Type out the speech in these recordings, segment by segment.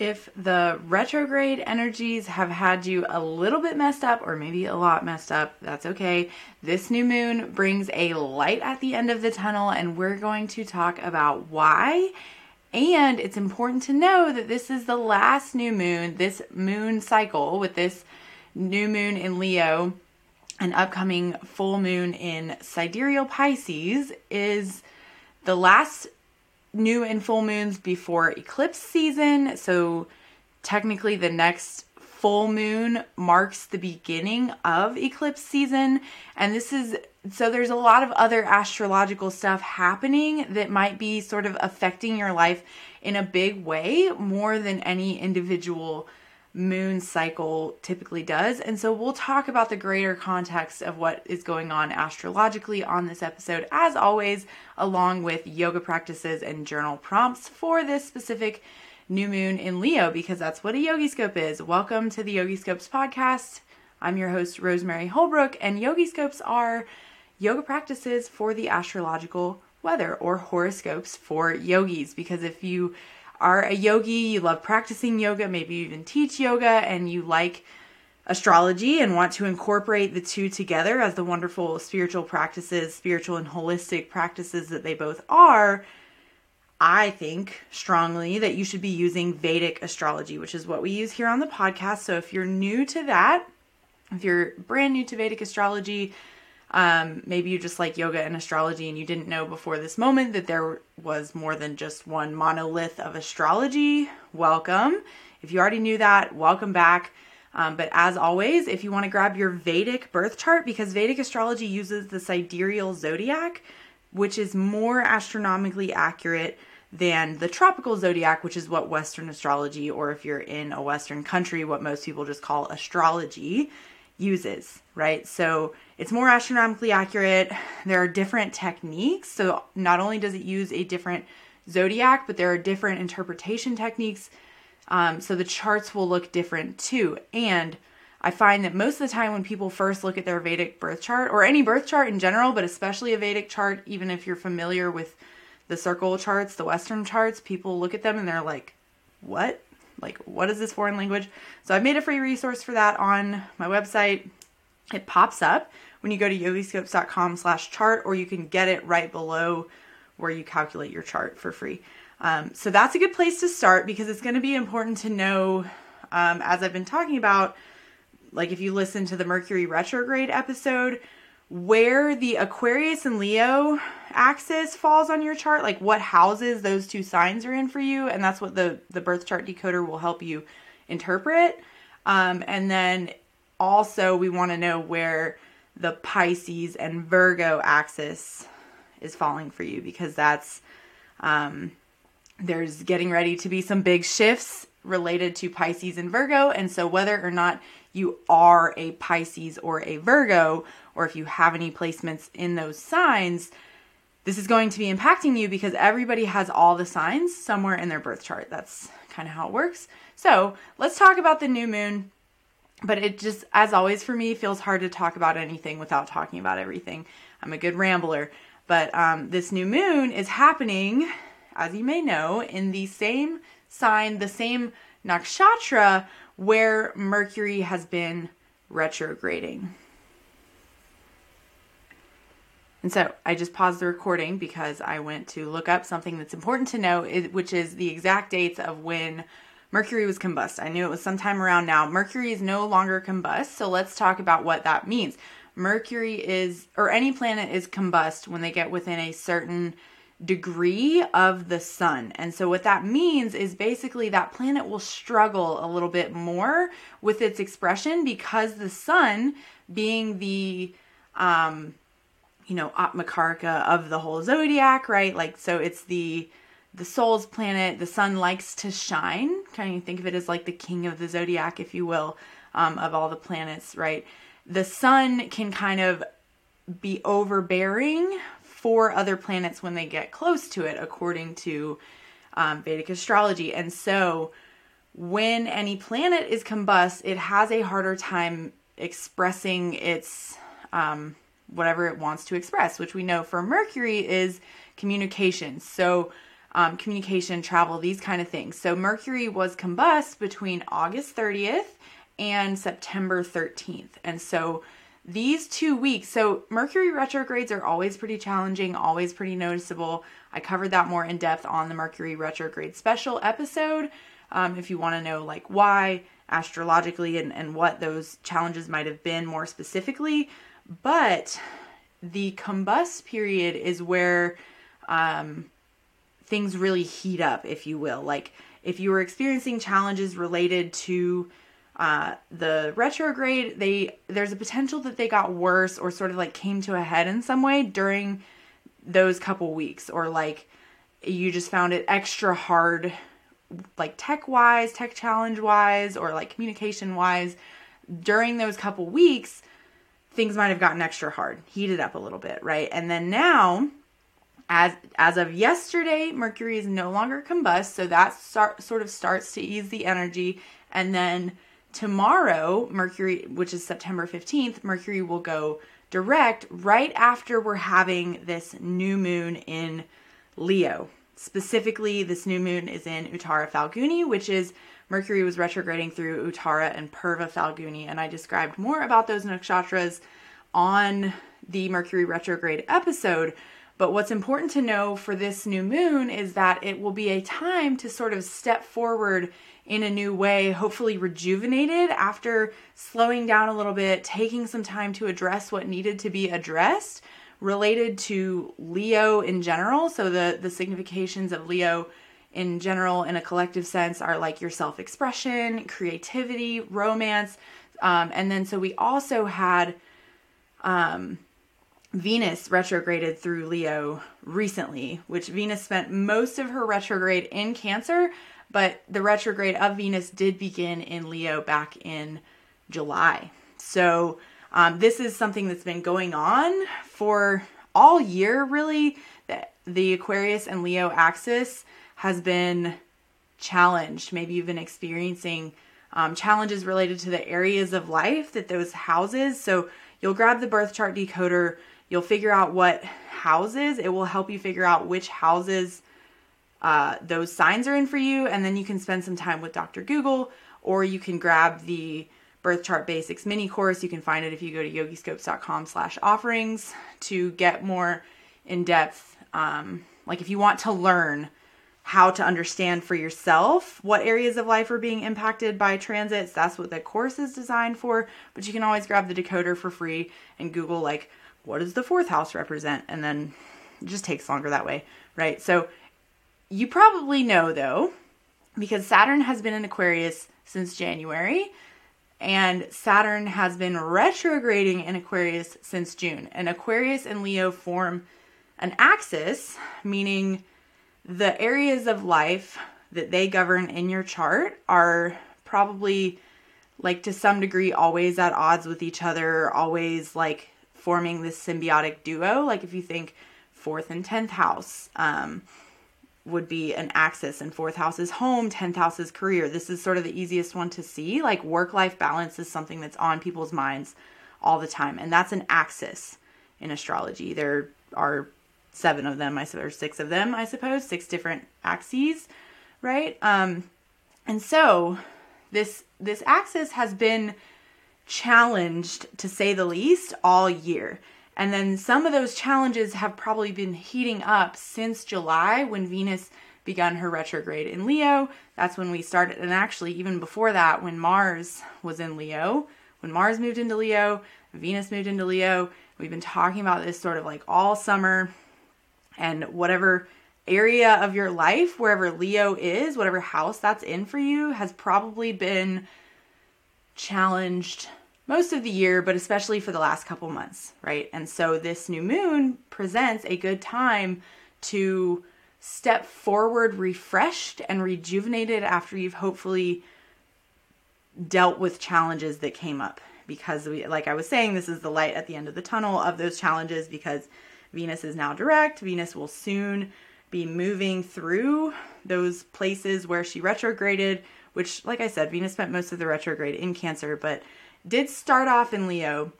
If the retrograde energies have had you a little bit messed up, or maybe a lot messed up, that's okay. This new moon brings a light at the end of the tunnel, and we're going to talk about why. And it's important to know that this is the last new moon, this moon cycle with this new moon in Leo and upcoming full moon in sidereal Pisces is the last new and full moons before eclipse season. So technically, the next full moon marks the beginning of eclipse season. And this is so there's a lot of other astrological stuff happening that might be sort of affecting your life in a big way more than any individual moon cycle typically does. And so we'll talk about the greater context of what is going on astrologically on this episode, as always, along with yoga practices and journal prompts for this specific new moon in Leo, because that's what a Yogi Scope is. Welcome to the Yogi Scopes podcast. I'm your host, Rosemary Holbrook, and Yogi Scopes are yoga practices for the astrological weather or horoscopes for yogis. Because if you are a yogi, you love practicing yoga, maybe you even teach yoga, and you like astrology and want to incorporate the two together as the wonderful spiritual practices, spiritual and holistic practices that they both are, I think strongly that you should be using Vedic astrology, which is what we use here on the podcast. So if you're new to that, if you're brand new to Vedic astrology, um, maybe you just like yoga and astrology and you didn't know before this moment that there was more than just one monolith of astrology. Welcome. If you already knew that, welcome back. Um, but as always, if you want to grab your Vedic birth chart, because Vedic astrology uses the sidereal zodiac, which is more astronomically accurate than the tropical zodiac, which is what Western astrology, or if you're in a Western country, what most people just call astrology, uses, right? So it's more astronomically accurate. There are different techniques. So not only does it use a different zodiac, but there are different interpretation techniques. Um, so the charts will look different too. And I find that most of the time when people first look at their Vedic birth chart, or any birth chart in general, but especially a Vedic chart, even if you're familiar with the circle charts, the Western charts, people look at them and they're like, what? Like, what is this foreign language? So I've made a free resource for that on my website. It pops up when you go to yogiscopes.com slash chart, or you can get it right below where you calculate your chart for free. Um, so that's a good place to start because it's going to be important to know, um, as I've been talking about, like if you listen to the Mercury retrograde episode, where the Aquarius and Leo axis falls on your chart, like what houses those two signs are in for you, and that's what the the birth chart decoder will help you interpret. Um, and then also we want to know where the Pisces and Virgo axis is falling for you because that's um, there's getting ready to be some big shifts related to Pisces and Virgo, and so whether or not you are a Pisces or a Virgo, or if you have any placements in those signs, this is going to be impacting you because everybody has all the signs somewhere in their birth chart. That's kind of how it works. So let's talk about the new moon but it just as always for me feels hard to talk about anything without talking about everything. I'm a good rambler. But um, this new moon is happening as you may know in the same sign the same nakshatra where mercury has been retrograding. And so I just paused the recording because I went to look up something that's important to know, which is the exact dates of when Mercury was combust. I knew it was sometime around now. Mercury is no longer combust, so let's talk about what that means. Mercury is, or any planet is combust when they get within a certain degree of the sun. And so, what that means is basically that planet will struggle a little bit more with its expression because the sun, being the, um, you know, Atmakarka of the whole zodiac, right? Like, so it's the the soul's planet, the sun likes to shine. Kind of think of it as like the king of the zodiac, if you will, um, of all the planets, right? The sun can kind of be overbearing for other planets when they get close to it, according to um, Vedic astrology. And so, when any planet is combust, it has a harder time expressing its um, whatever it wants to express, which we know for Mercury is communication. So, um, communication, travel, these kind of things. So Mercury was combust between August 30th and September 13th. And so these two weeks, so Mercury retrogrades are always pretty challenging, always pretty noticeable. I covered that more in depth on the Mercury retrograde special episode. Um, if you want to know like why astrologically and, and what those challenges might have been more specifically. But the combust period is where um, things really heat up, if you will. Like if you were experiencing challenges related to uh, the retrograde, they there's a potential that they got worse or sort of like came to a head in some way during those couple weeks, or like you just found it extra hard, like tech wise, tech challenge wise, or like communication wise. During those couple weeks, things might have gotten extra hard, heated up a little bit, right? And then now as as of yesterday mercury is no longer combust so that start, sort of starts to ease the energy and then tomorrow, Mercury, which is September 15th, Mercury will go direct right after we're having this new moon in Leo. Specifically, this new moon is in Uttara Phalguni, which is Mercury was retrograding through Uttara and Purva Phalguni, and I described more about those nakshatras on the Mercury retrograde episode. But what's important to know for this new moon is that it will be a time to sort of step forward in a new way, hopefully rejuvenated after slowing down a little bit, taking some time to address what needed to be addressed related to Leo in general. So the the significations of Leo in general in a collective sense are like your self-expression, creativity, romance. Um, and then so we also had um Venus retrograded through Leo recently, which Venus spent most of her retrograde in Cancer, but the retrograde of Venus did begin in Leo back in July. So, um, this is something that's been going on for all year, really. That the Aquarius and Leo axis has been challenged. Maybe you've been experiencing um, challenges related to the areas of life that those houses. So, you'll grab the birth chart decoder You'll figure out what houses, it will help you figure out which houses uh, those signs are in for you. And then you can spend some time with Dr. Google or you can grab the birth chart basics mini course. You can find it if you go to yogiscopes.com slash offerings to get more in depth. Um, like if you want to learn how to understand for yourself what areas of life are being impacted by transits, that's what the course is designed for. But you can always grab the decoder for free and Google like what does the fourth house represent? And then it just takes longer that way, right? So you probably know though, because Saturn has been in Aquarius since January, and Saturn has been retrograding in Aquarius since June. And Aquarius and Leo form an axis, meaning the areas of life that they govern in your chart are probably like to some degree always at odds with each other, always like forming this symbiotic duo. Like if you think fourth and 10th house um, would be an axis, and fourth house is home, 10th house is career. This is sort of the easiest one to see. Like work life balance is something that's on people's minds all the time, and that's an axis in astrology. There are seven of them, I suppose, or six of them, I suppose, six different axes, right? Um, and so this this axis has been challenged to say the least all year. And then some of those challenges have probably been heating up since July when Venus begun her retrograde in Leo. That's when we started. And actually, even before that, when Mars was in Leo, when Mars moved into Leo, Venus moved into Leo. We've been talking about this sort of like all summer. And whatever area of your life, wherever Leo is, whatever house that's in for you, has probably been challenged most of the year, but especially for the last couple months, right? And so this new moon presents a good time to step forward refreshed and rejuvenated after you've hopefully dealt with challenges that came up because we like I was saying this is the light at the end of the tunnel of those challenges because Venus is now direct. Venus will soon be moving through those places where she retrograded, which like I said, Venus spent most of the retrograde in Cancer, but did start off in Leo,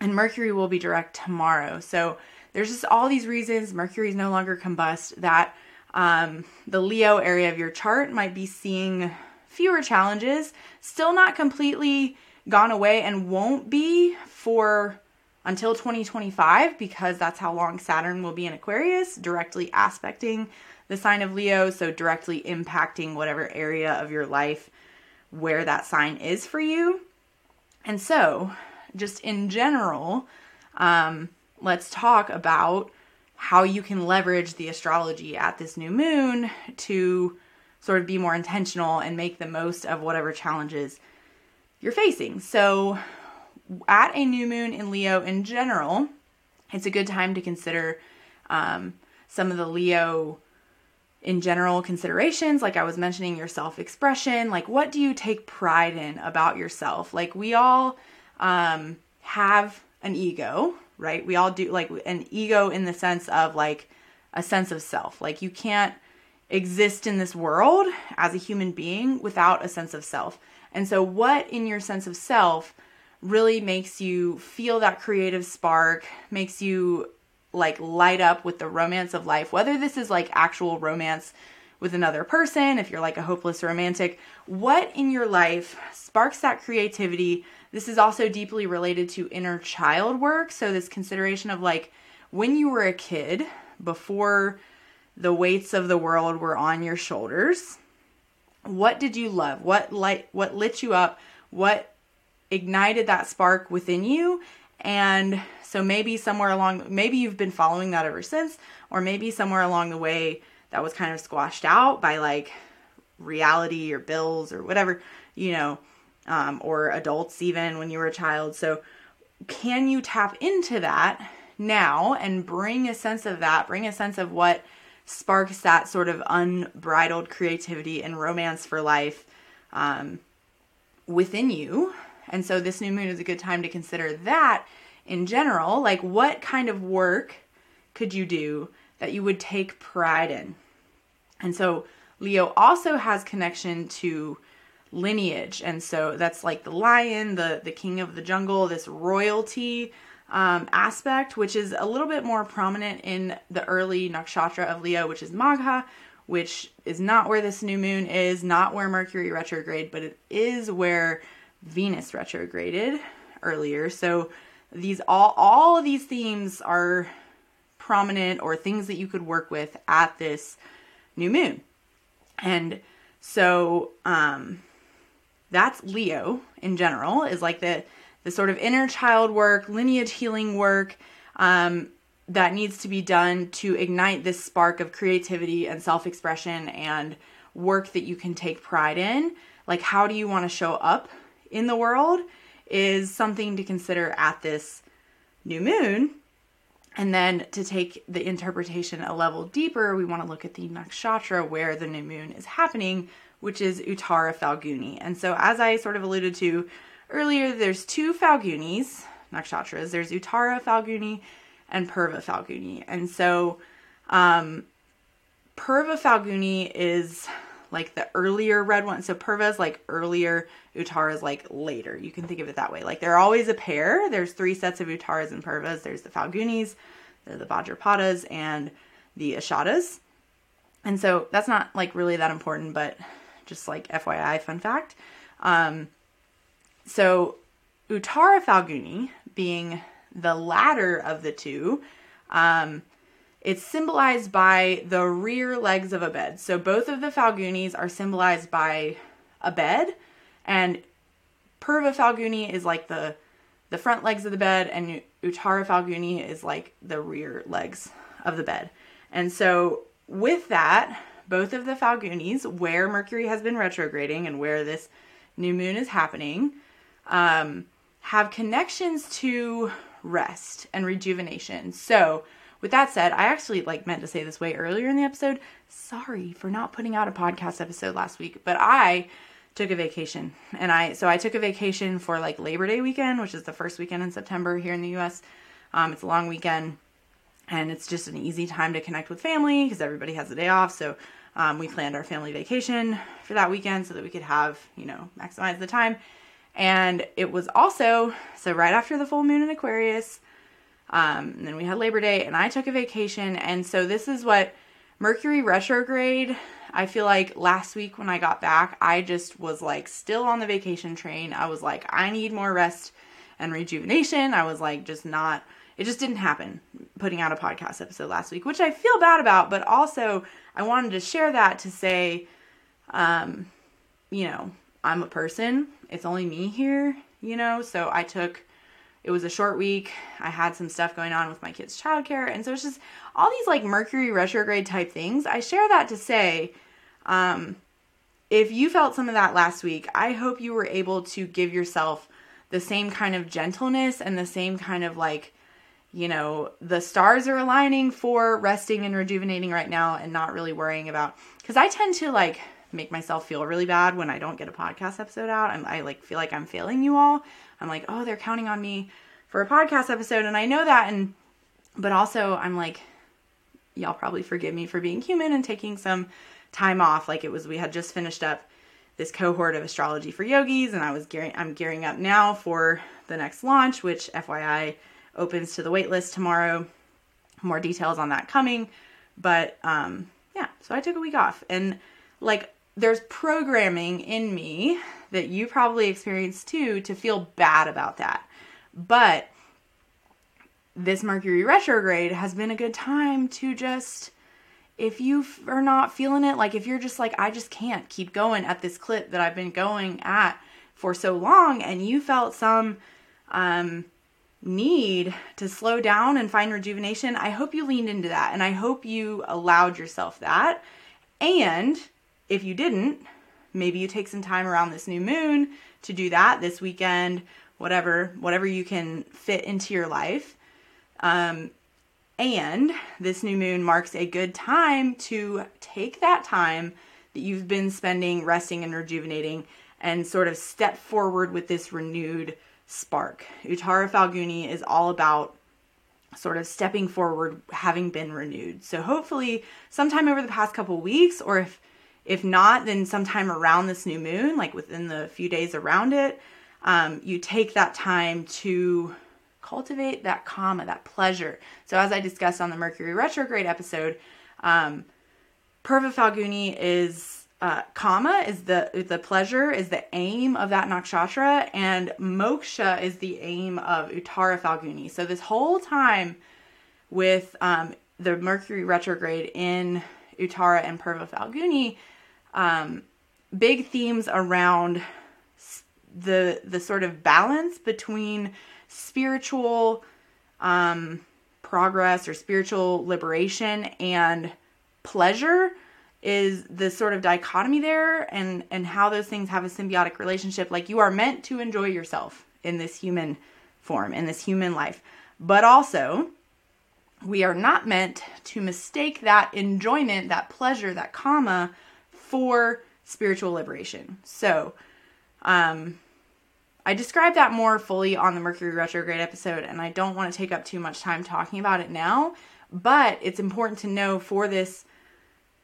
and Mercury will be direct tomorrow. So there's just all these reasons Mercury is no longer combust that Um, the Leo area of your chart might be seeing fewer challenges, still not completely gone away and won't be for until 2025 because that's how long Saturn will be in Aquarius, directly aspecting the sign of Leo, so directly impacting whatever area of your life where that sign is for you. And so, just in general, um, let's talk about how you can leverage the astrology at this new moon to sort of be more intentional and make the most of whatever challenges you're facing. So, at a new moon in Leo in general, it's a good time to consider um, some of the Leo in general considerations. Like I was mentioning, your self expression. Like, what do you take pride in about yourself? Like, we all um, have an ego, right? We all do like an ego in the sense of like a sense of self. Like you can't exist in this world as a human being without a sense of self. And so, what in your sense of self really makes you feel that creative spark, makes you like light up with the romance of life, whether this is like actual romance with another person, if you're like a hopeless romantic, what in your life sparks that creativity this is also deeply related to inner child work. So, this consideration of like when you were a kid, before the weights of the world were on your shoulders, what did you love? What light what lit you up? What ignited that spark within you? And so maybe somewhere along maybe you've been following that ever since or maybe somewhere along the way that was kind of squashed out by like reality or bills or whatever, you know, um, or adults even when you were a child. So, can you tap into that now and bring a sense of that, bring a sense of what sparks that sort of unbridled creativity and romance for life um, within you? And so, this new moon is a good time to consider that in general. Like, what kind of work could you do that you would take pride in? And so, Leo also has connection to lineage and so that's like the lion the the king of the jungle this royalty um, aspect which is a little bit more prominent in the early nakshatra of leo which is magha which is not where this new moon is not where mercury retrograde but it is where venus retrograded earlier so these all all of these themes are prominent or things that you could work with at this new moon and so um that's Leo in general, is like the the sort of inner child work, lineage healing work um, that needs to be done to ignite this spark of creativity and self expression and work that you can take pride in. Like, how do you want to show up in the world is something to consider at this new moon. And then to take the interpretation a level deeper, we want to look at the nakshatra where the new moon is happening, which is Uttara Phalguni. And so, as I sort of alluded to earlier, there's two Phalgunis, nakshatras. There's Uttara Phalguni and Purva Phalguni. And so, um, Purva Phalguni is like the earlier red one. So Purva is like earlier, Uttara is like later. You can think of it that way. Like they're always a pair. There's three sets of Uttaras and Purvas. There's the Phalgunis, the Bhadrapadas, and the Ashadas. And so that's not like really that important, but just like FYI, fun fact. Um, so, Uttara Phalguni being the latter of the two, um, it's symbolized by the rear legs of a bed. So, both of the Phalgunis are symbolized by a bed, and Purva Phalguni is like the the front legs of the bed, and Uttara Phalguni is like the rear legs of the bed. And so, with that, both of the Phalgunis, where Mercury has been retrograding and where this new moon is happening, um, have connections to rest and rejuvenation. So, with that said, I actually like meant to say this way earlier in the episode. Sorry for not putting out a podcast episode last week, but I took a vacation and I so I took a vacation for like Labor Day weekend, which is the first weekend in September here in the US. Um, it's a long weekend and it's just an easy time to connect with family because everybody has a day off. So um, we planned our family vacation for that weekend so that we could have, you know, maximize the time. And it was also so right after the full moon in Aquarius. Um, and then we had Labor Day, and I took a vacation. And so this is what Mercury retrograde, I feel like last week when I got back, I just was like still on the vacation train. I was like, I need more rest and rejuvenation. I was like, just not, it just didn't happen putting out a podcast episode last week, which I feel bad about, but also I wanted to share that to say, um, you know, I'm a person. It's only me here, you know, so I took it was a short week. I had some stuff going on with my kids' childcare. And so it's just all these like Mercury retrograde type things. I share that to say, um, if you felt some of that last week, I hope you were able to give yourself the same kind of gentleness and the same kind of like, you know, the stars are aligning for resting and rejuvenating right now and not really worrying about. Because I tend to like make myself feel really bad when I don't get a podcast episode out. I'm, I like feel like I'm failing you all. I'm like, oh, they're counting on me for a podcast episode, and I know that, and but also I'm like, y'all probably forgive me for being human and taking some time off. Like it was, we had just finished up this cohort of astrology for yogis, and I was gearing, I'm gearing up now for the next launch, which FYI opens to the waitlist tomorrow. More details on that coming, but um, yeah. So I took a week off, and like there's programming in me that you probably experienced too to feel bad about that. But this Mercury retrograde has been a good time to just, if you are not feeling it, like if you're just like, I just can't keep going at this clip that I've been going at for so long, and you felt some um, need to slow down and find rejuvenation, I hope you leaned into that and I hope you allowed yourself that. And if you didn't, maybe you take some time around this new moon to do that this weekend, whatever, whatever you can fit into your life. Um, and this new moon marks a good time to take that time that you've been spending resting and rejuvenating and sort of step forward with this renewed spark. Uttara Phalguni is all about sort of stepping forward having been renewed. So hopefully sometime over the past couple weeks or if if not, then sometime around this new moon, like within the few days around it, um, you take that time to cultivate that kama, that pleasure. So, as I discussed on the Mercury retrograde episode, um, Purva Phalguni is uh, kama is the the pleasure is the aim of that nakshatra, and moksha is the aim of Uttara Phalguni. So this whole time with um, the Mercury retrograde in Uttara and Purva Phalguni, um, big themes around the the sort of balance between spiritual um, progress or spiritual liberation and pleasure is the sort of dichotomy there and and how those things have a symbiotic relationship. Like you are meant to enjoy yourself in this human form in this human life. But also we are not meant to mistake that enjoyment that pleasure that kama for spiritual liberation. So, um, I described that more fully on the Mercury retrograde episode, and I don't want to take up too much time talking about it now. But it's important to know for this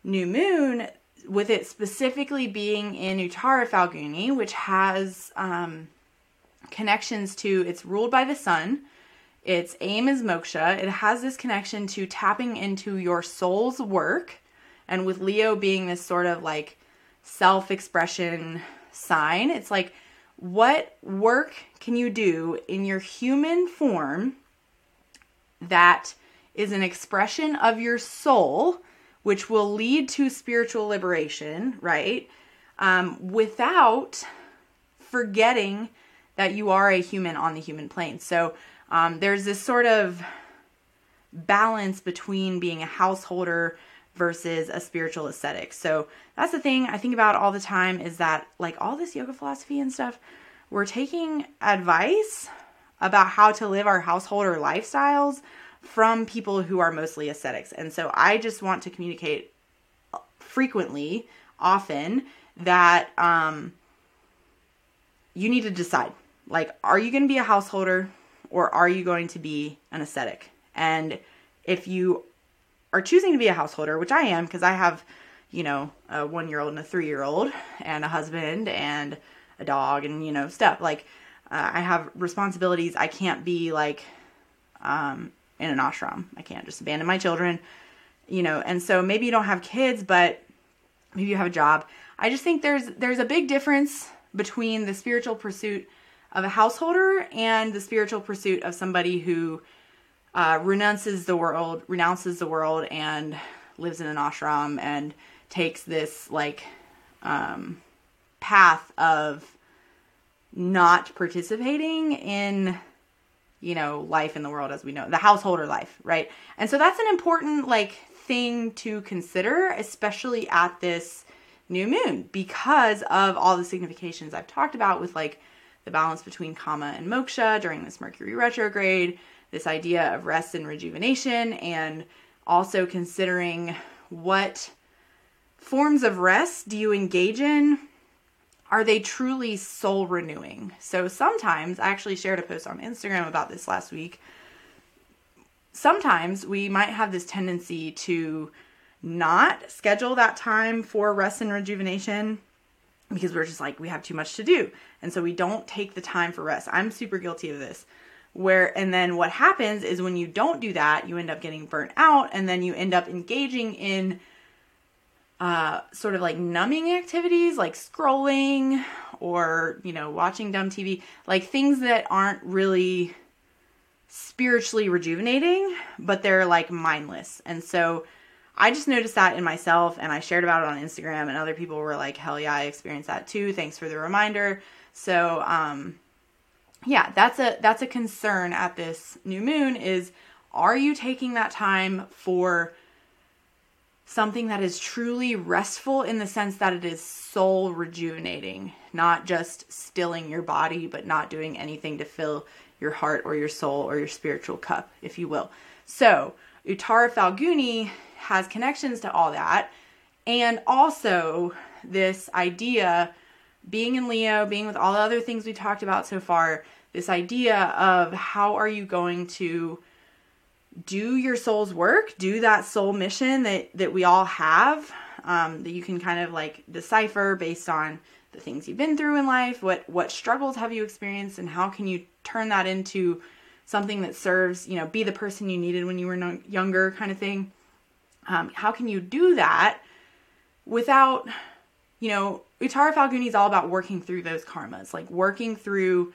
new moon, with it specifically being in Uttara Phalguni, which has um, connections to, it's ruled by the sun. Its aim is moksha. It has this connection to tapping into your soul's work and with Leo being this sort of like self expression sign, it's like, what work can you do in your human form that is an expression of your soul, which will lead to spiritual liberation, right? Um, without forgetting that you are a human on the human plane. So um, there's this sort of balance between being a householder versus a spiritual ascetic. So that's the thing I think about all the time is that like all this yoga philosophy and stuff, we're taking advice about how to live our householder lifestyles from people who are mostly ascetics. And so I just want to communicate frequently, often that um you need to decide like are you going to be a householder or are you going to be an ascetic? And if you are choosing to be a householder, which I am because I have, you know, a one year old and a three year old and a husband and a dog and, you know, stuff. Like, uh, I have responsibilities. I can't be like um, in an ashram. I can't just abandon my children you know, and so maybe you don't have kids, but maybe you have a job. I just think there's there's a big difference between the spiritual pursuit of a householder and the spiritual pursuit of somebody who uh, renounces the world, renounces the world, and lives in an ashram and takes this like um, path of not participating in you know life in the world as we know the householder life right? And so that's an important like thing to consider especially at this new moon because of all the significations i've talked about with like the balance between kama and moksha during this mercury retrograde this idea of rest and rejuvenation and also considering what forms of rest do you engage in are they truly soul renewing? So sometimes, I actually shared a post on Instagram about this last week. Sometimes we might have this tendency to not schedule that time for rest and rejuvenation because we're just like, we have too much to do. And so we don't take the time for rest. I'm super guilty of this. Where, and then what happens is when you don't do that, you end up getting burnt out and then you end up engaging in uh, sort of like numbing activities like scrolling or, you know, watching dumb TV, like things that aren't really spiritually rejuvenating, but they're like mindless. And so I just noticed that in myself and I shared about it on Instagram and other people were like, hell yeah, I experienced that too. Thanks for the reminder. So, um, yeah, that's a that's a concern at this new moon is are you taking that time for something that is truly restful in the sense that it is soul rejuvenating, not just stilling your body, but not doing anything to fill your heart or your soul or your spiritual cup, if you will. So, Uttara Phalguni has connections to all that. And also, this idea, being in Leo, being with all the other things we talked about so far, this idea of how are you going to do your soul's work, do that soul mission that that we all have, um, that you can kind of like decipher based on the things you've been through in life, what what struggles have you experienced, and how can you turn that into something that serves, you know, be the person you needed when you were no, younger, kind of thing. Um, how can you do that without, you know, Uttara Phalguni is all about working through those karmas, like working through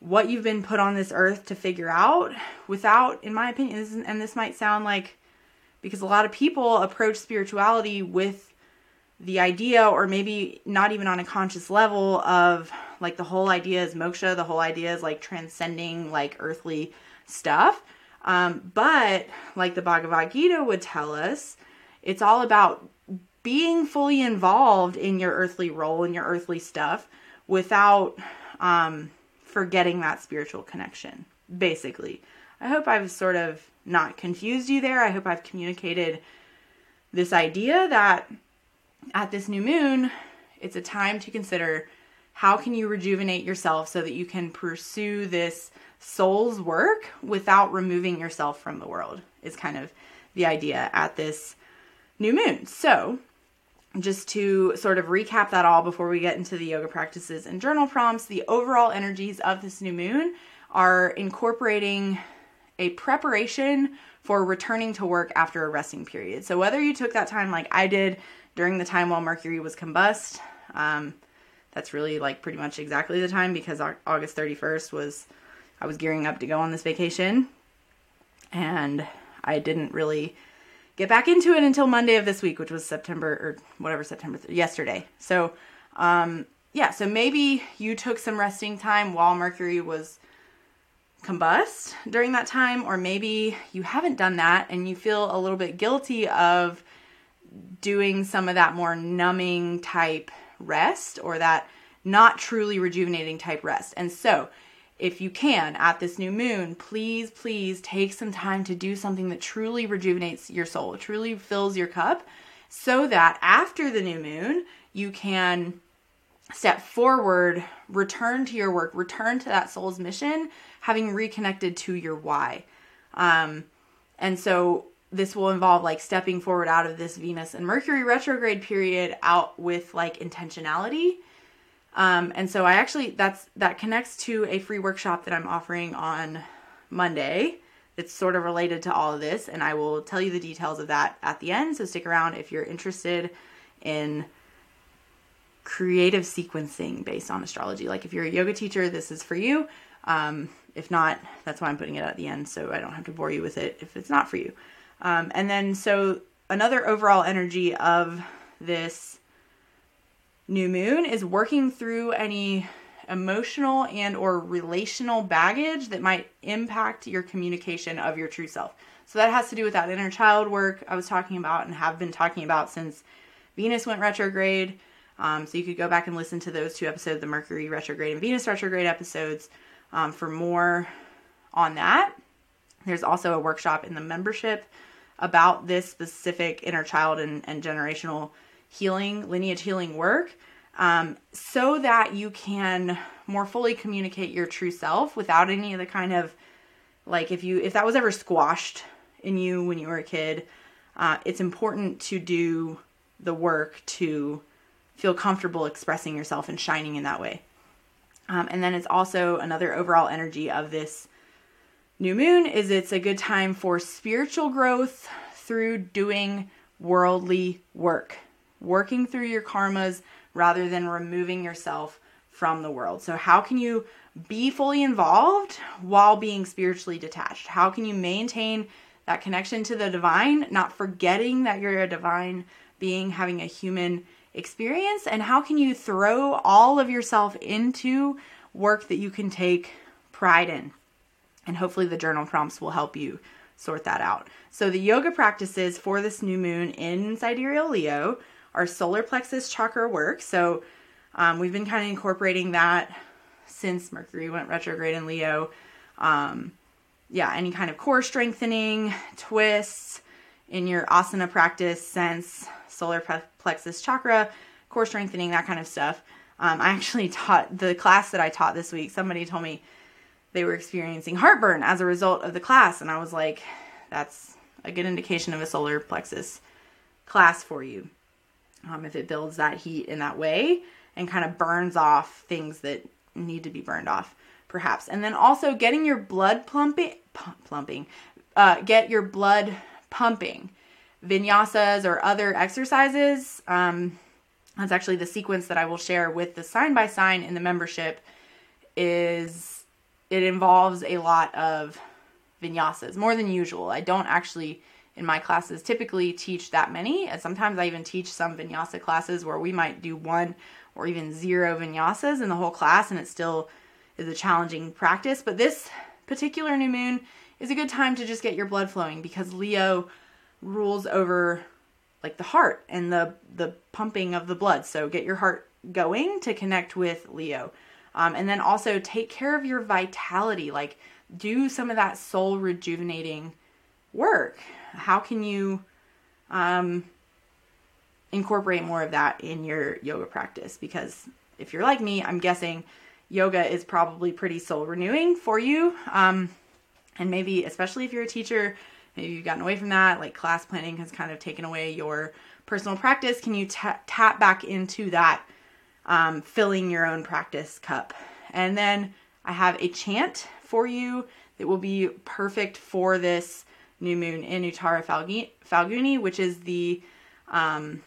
what you've been put on this earth to figure out without, in my opinion, this and this might sound like because a lot of people approach spirituality with the idea, or maybe not even on a conscious level, of like the whole idea is moksha, the whole idea is like transcending like earthly stuff. Um, but like the Bhagavad Gita would tell us, it's all about being fully involved in your earthly role and your earthly stuff without um, forgetting that spiritual connection, basically. I hope I've sort of not confused you there. I hope I've communicated this idea that at this new moon, it's a time to consider how can you rejuvenate yourself so that you can pursue this soul's work without removing yourself from the world is kind of the idea at this new moon. So, just to sort of recap that all before we get into the yoga practices and journal prompts, the overall energies of this new moon are incorporating a preparation for returning to work after a resting period. So, whether you took that time like I did during the time while Mercury was combust, um, that's really like pretty much exactly the time because August 31st was I was gearing up to go on this vacation and I didn't really get back into it until Monday of this week, which was September or whatever September yesterday. So, um, yeah, so maybe you took some resting time while Mercury was combust during that time, or maybe you haven't done that and you feel a little bit guilty of doing some of that more numbing type rest or that not truly rejuvenating type rest. And so, if you can at this new moon, please, please take some time to do something that truly rejuvenates your soul, truly fills your cup, so that after the new moon, you can step forward, return to your work, return to that soul's mission, having reconnected to your why. Um, and so this will involve like stepping forward out of this Venus and Mercury retrograde period out with like intentionality um, and so I actually that's that connects to a free workshop that I'm offering on Monday, it's sort of related to all of this, and I will tell you the details of that at the end. So stick around if you're interested in creative sequencing based on astrology. Like if you're a yoga teacher, this is for you. Um, if not, that's why I'm putting it at the end, so I don't have to bore you with it if it's not for you. Um, and then, so another overall energy of this new moon is working through any emotional and or relational baggage that might impact your communication of your true self. So that has to do with that inner child work I was talking about and have been talking about since Venus went retrograde. Um, so you could go back and listen to those two episodes, the Mercury retrograde and Venus retrograde episodes, um, for more on that. There's also a workshop in the membership about this specific inner child and, and generational healing, lineage healing work um, so that you can more fully communicate your true self without any of the kind of like if you if that was ever squashed in you when you were a kid uh, it's important to do the work to feel comfortable expressing yourself and shining in that way. Um, and then it's also another overall energy of this new moon is it's a good time for spiritual growth through doing worldly work working through your karmas rather than removing yourself from the world. So, how can you be fully involved while being spiritually detached? How can you maintain that connection to the divine, not forgetting that you're a divine being having a human experience? And how can you throw all of yourself into work that you can take pride in? And hopefully, the journal prompts will help you sort that out. So, the yoga practices for this new moon in Sidereal Leo our solar plexus chakra work. So um, we've been kind of incorporating that since Mercury went retrograde in Leo. Um, yeah, any kind of core strengthening, twists in your asana practice, sense, solar plexus chakra, core strengthening, that kind of stuff. Um, I actually taught the class that I taught this week. Somebody told me they were experiencing heartburn as a result of the class, and I was like, that's a good indication of a solar plexus class for you um, if it builds that heat in that way and kind of burns off things that need to be burned off, perhaps. And then also getting your blood plumping, plumping, uh, get your blood pumping. Vinyasas or other exercises. Um, that's actually the sequence that I will share with the sign by sign in the membership. Is it involves a lot of vinyasas more than usual. I don't actually in my classes typically teach that many. And sometimes I even teach some vinyasa classes where we might do one or even zero vinyasas in the whole class, and it still is a challenging practice. But this particular new moon is a good time to just get your blood flowing because Leo rules over like the heart and the the pumping of the blood. So get your heart going to connect with Leo. Um, and then also take care of your vitality. Like do some of that soul rejuvenating work how can you um, incorporate more of that in your yoga practice? Because if you're like me, I'm guessing yoga is probably pretty soul renewing for you. Um, and maybe, especially if you're a teacher, maybe you've gotten away from that, like class planning has kind of taken away your personal practice. Can you t- tap back into that, um, filling your own practice cup? And then I have a chant for you that will be perfect for this new moon in Uttara Phalguni, which is the. Um,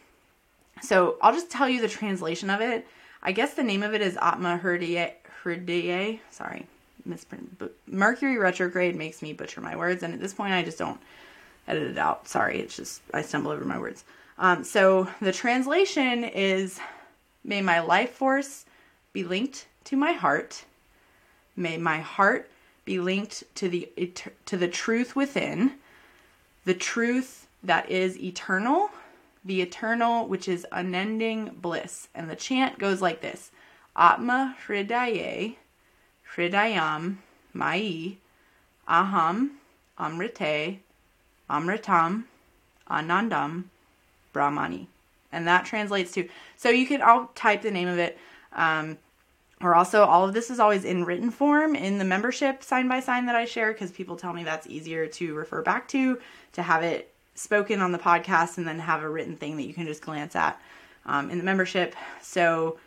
so I'll just tell you the translation of it. I guess the name of it is Atma Hridaye. Sorry, misprint. Mercury retrograde makes me butcher my words, and at this point, I just don't edit it out. Sorry, it's just I stumble over my words. Um, so the translation is May my life force be linked to my heart. May my heart be linked to the to the truth within the truth that is eternal, the eternal which is unending bliss. And the chant goes like this Atma Hridaye, Hridayam, Mai, Aham, Amrite, Amritam, Anandam, Brahmani. And that translates to, so you can, I'll type the name of it. Um, or also, all of this is always in written form in the membership sign by sign that I share because people tell me that's easier to refer back to, to have it spoken on the podcast and then have a written thing that you can just glance at um, in the membership. So,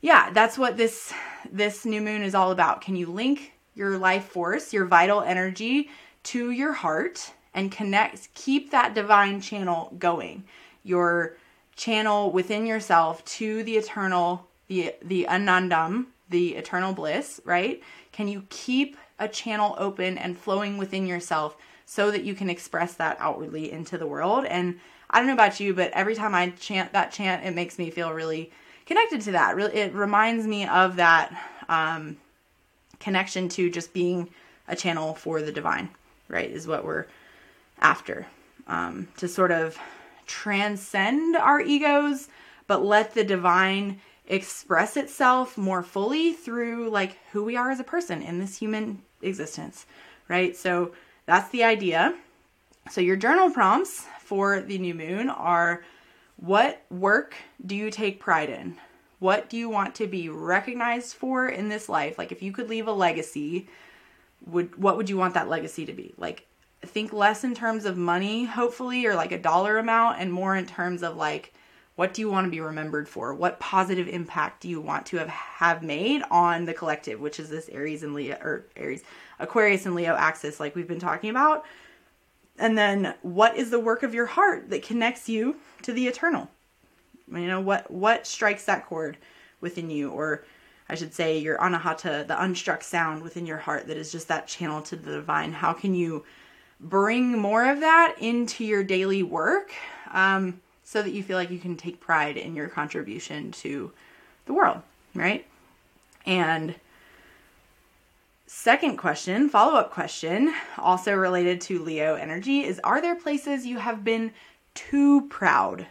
yeah, that's what this this new moon is all about. Can you link your life force, your vital energy to your heart and connect, keep that divine channel going. Your channel within yourself to the eternal, the the anandam, the eternal bliss, right? Can you keep a channel open and flowing within yourself so that you can express that outwardly into the world? And I don't know about you, but every time I chant that chant, it makes me feel really connected to that. Really, it reminds me of that um, connection to just being a channel for the divine, right? Is what we're after um, to sort of transcend our egos, but let the divine express itself more fully through like who we are as a person in this human existence, right? So that's the idea. So your journal prompts for the new moon are what work do you take pride in? What do you want to be recognized for in this life? Like if you could leave a legacy, would what would you want that legacy to be? Like think less in terms of money, hopefully, or like a dollar amount, and more in terms of like what do you want to be remembered for? What positive impact do you want to have have made on the collective, which is this Aries and Leo or Aries, Aquarius and Leo axis, like we've been talking about. And then what is the work of your heart that connects you to the eternal? You know, what what strikes that chord within you, or I should say your anahata, the unstruck sound within your heart that is just that channel to the divine. How can you bring more of that into your daily work um, so that you feel like you can take pride in your contribution to the world, right? And second question, follow up question, also related to Leo energy, is Are there places you have been too proud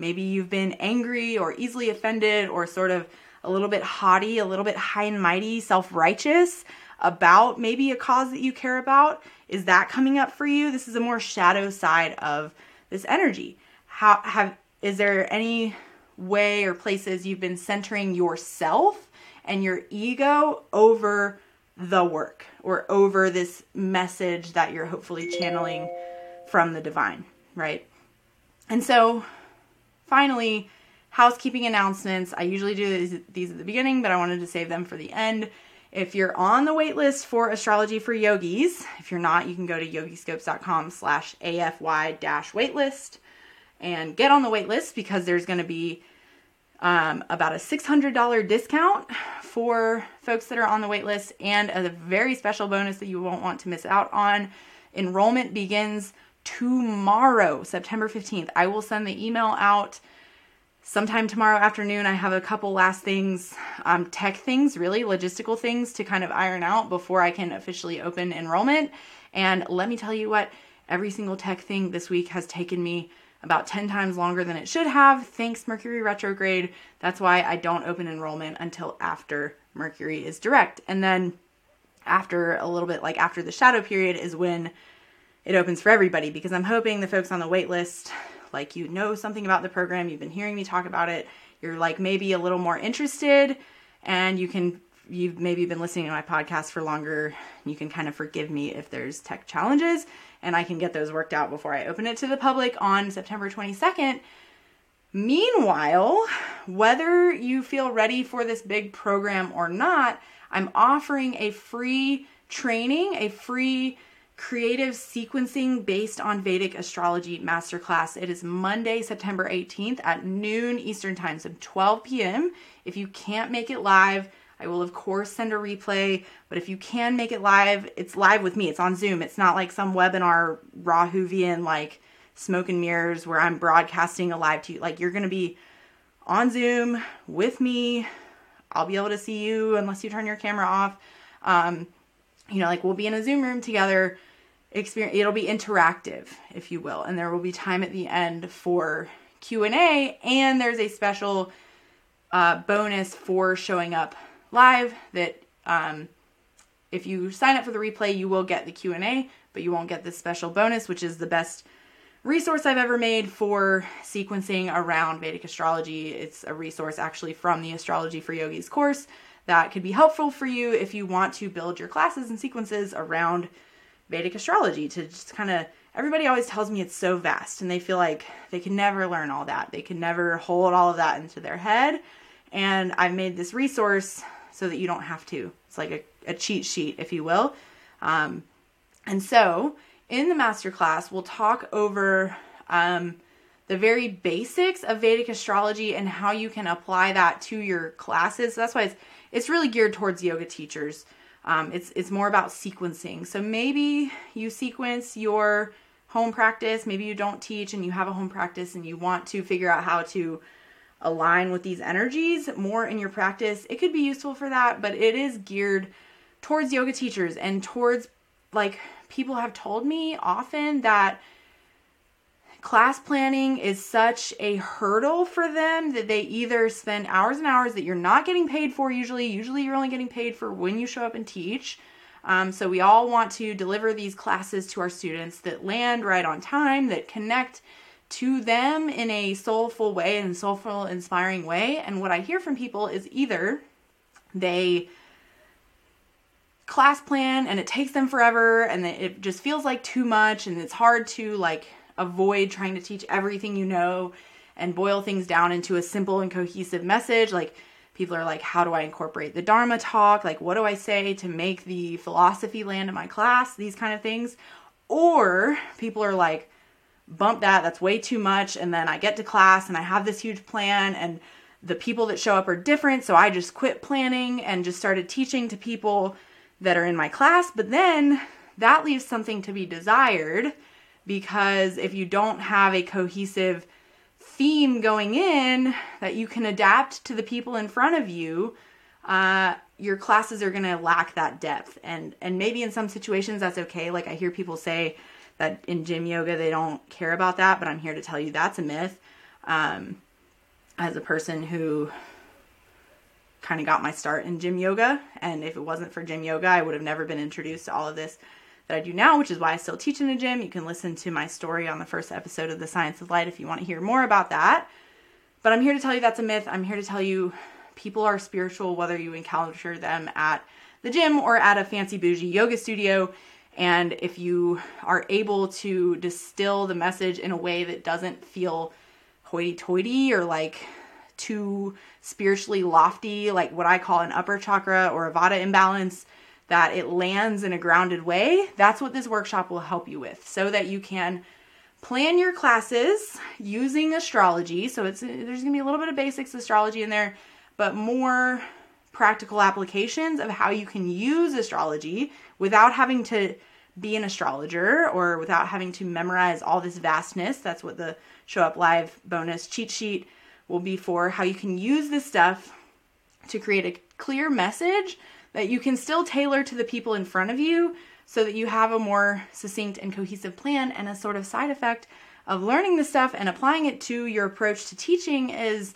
Maybe you've been angry or easily offended or sort of a little bit haughty, a little bit high and mighty, self righteous about maybe a cause that you care about. Is that coming up for you? This is a more shadow side of this energy. How have is there any way or places you've been centering yourself and your ego over the work or over this message that you're hopefully channeling from the divine, right? And so finally, housekeeping announcements. I usually do these, these at the beginning, but I wanted to save them for the end. If you're on the waitlist for astrology for yogis, if you're not, you can go to yogiscopes.com slash AFY dash waitlist and get on the waitlist because there's going to be um, about a $600 discount for folks that are on the waitlist and a very special bonus that you won't want to miss out on. Enrollment begins tomorrow, September 15th. I will send the email out sometime tomorrow afternoon. I have a couple last things, um, tech things, really logistical things to kind of iron out before I can officially open enrollment. And let me tell you what, every single tech thing this week has taken me about 10 times longer than it should have, thanks Mercury retrograde. That's why I don't open enrollment until after Mercury is direct. And then after a little bit, like after the shadow period, is when it opens for everybody because I'm hoping the folks on the wait list, like you know something about the program, you've been hearing me talk about it, you're like maybe a little more interested, and you can you've maybe been listening to my podcast for longer. You can kind of forgive me if there's tech challenges, and I can get those worked out before I open it to the public on September 22nd. Meanwhile, whether you feel ready for this big program or not, I'm offering a free training, a free creative sequencing based on Vedic astrology masterclass. It is Monday, September 18th at noon Eastern Time, so 12 p.m. If you can't make it live, I will of course send a replay, but if you can make it live, it's live with me. It's on Zoom. It's not like some webinar Rahuvian like smoke and mirrors where I'm broadcasting a live to you. Like you're going to be on Zoom with me. I'll be able to see you unless you turn your camera off. Um, you know, like we'll be in a Zoom room together experience it'll be interactive if you will and there will be time at the end for q&a and there's a special uh, bonus for showing up live that um, if you sign up for the replay you will get the q&a but you won't get this special bonus which is the best resource i've ever made for sequencing around vedic astrology it's a resource actually from the astrology for yogis course that could be helpful for you if you want to build your classes and sequences around Vedic astrology to just kind of everybody always tells me it's so vast and they feel like they can never learn all that. They can never hold all of that into their head. And I've made this resource so that you don't have to. It's like a, a cheat sheet, if you will. Um, And so, in the masterclass, we'll talk over um, the very basics of Vedic astrology and how you can apply that to your classes. So that's why it's it's really geared towards yoga teachers. Um, it's it's more about sequencing. So maybe you sequence your home practice. Maybe you don't teach and you have a home practice and you want to figure out how to align with these energies more in your practice. It could be useful for that, but it is geared towards yoga teachers and towards like people have told me often that class planning is such a hurdle for them that they either spend hours and hours that you're not getting paid for usually usually you're only getting paid for when you show up and teach um, so we all want to deliver these classes to our students that land right on time that connect to them in a soulful way and soulful inspiring way and what i hear from people is either they class plan and it takes them forever and it just feels like too much and it's hard to like avoid trying to teach everything you know and boil things down into a simple and cohesive message. Like, people are like, how do I incorporate the Dharma talk? Like, what do I say to make the philosophy land in my class? These kind of things. Or people are like, bump that, that's way too much. And then I get to class and I have this huge plan, and the people that show up are different. So I just quit planning and just started teaching to people that are in my class. But then that leaves something to be desired because if you don't have a cohesive theme going in that you can adapt to the people in front of you, uh, your classes are going to lack that depth. And and maybe in some situations that's okay. Like I hear people say that in gym yoga they don't care about that, but I'm here to tell you that's a myth. Um, as a person who kind of got my start in gym yoga, and if it wasn't for gym yoga, I would have never been introduced to all of this that I do now, which is why I still teach in a gym. You can listen to my story on the first episode of The Science of Light if you want to hear more about that. But I'm here to tell you that's a myth. I'm here to tell you people are spiritual whether you encounter them at the gym or at a fancy bougie yoga studio. And if you are able to distill the message in a way that doesn't feel hoity toity or like too spiritually lofty, like what I call an upper chakra or a vata imbalance, that it lands in a grounded way, that's what this workshop will help you with so that you can plan your classes using astrology. So it's there's going to be a little bit of basics astrology in there, but more practical applications of how you can use astrology without having to be an astrologer or without having to memorize all this vastness. That's what the show up live bonus cheat sheet will be for how you can use this stuff to create a clear message that you can still tailor to the people in front of you so that you have a more succinct and cohesive plan and a sort of side effect of learning the stuff and applying it to your approach to teaching is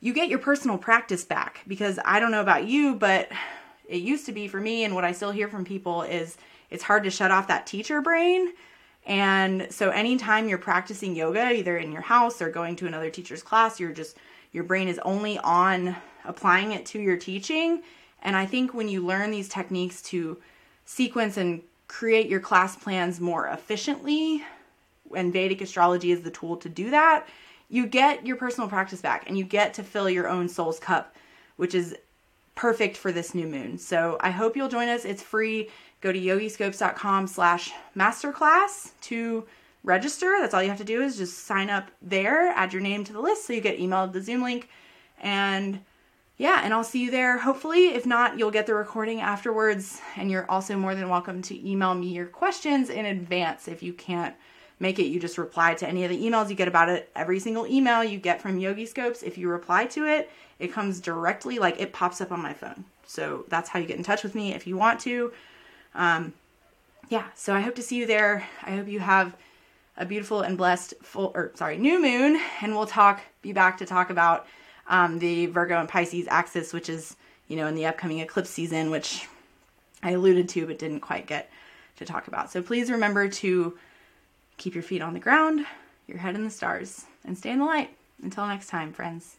you get your personal practice back because I don't know about you but it used to be for me and what I still hear from people is it's hard to shut off that teacher brain and so anytime you're practicing yoga either in your house or going to another teacher's class you're just your brain is only on applying it to your teaching and I think when you learn these techniques to sequence and create your class plans more efficiently, and Vedic astrology is the tool to do that, you get your personal practice back and you get to fill your own soul's cup, which is perfect for this new moon. So I hope you'll join us. It's free. Go to yogiscopes.com slash masterclass to register. That's all you have to do is just sign up there, add your name to the list so you get emailed the Zoom link. And yeah, and I'll see you there. Hopefully, if not, you'll get the recording afterwards. And you're also more than welcome to email me your questions in advance. If you can't make it, you just reply to any of the emails you get about it. Every single email you get from Yogiscopes, if you reply to it, it comes directly, like it pops up on my phone. So that's how you get in touch with me if you want to. Um, yeah, so I hope to see you there. I hope you have a beautiful and blessed full, or sorry, new moon. And we'll talk, be back to talk about um, the Virgo and Pisces axis, which is, you know, in the upcoming eclipse season, which I alluded to but didn't quite get to talk about. So please remember to keep your feet on the ground, your head in the stars, and stay in the light. Until next time, friends.